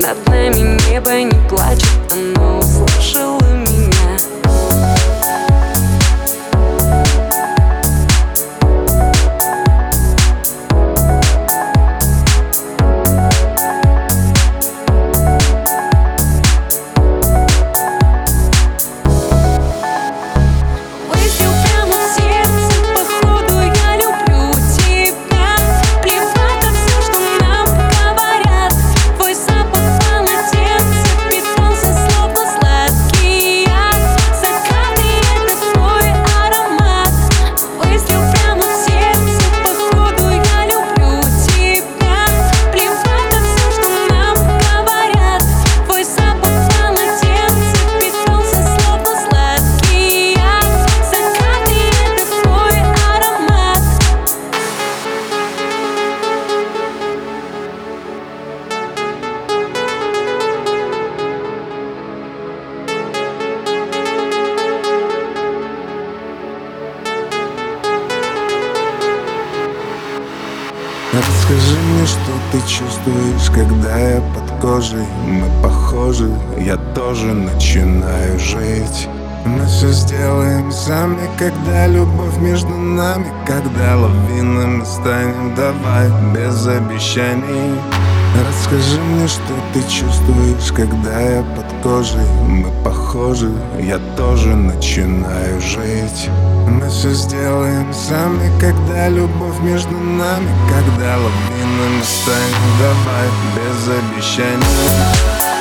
Над нами небо не плачет. Расскажи мне, что ты чувствуешь, когда я под кожей? Мы похожи, я тоже начинаю жить. Мы все сделаем сами, когда любовь между нами Когда лавинами станем, давай, без обещаний. Расскажи мне, что ты чувствуешь, когда я под кожей Мы похожи, я тоже начинаю жить. Мы все сделаем сами, когда любовь между нами Когда лавинами станем, давай, без обещаний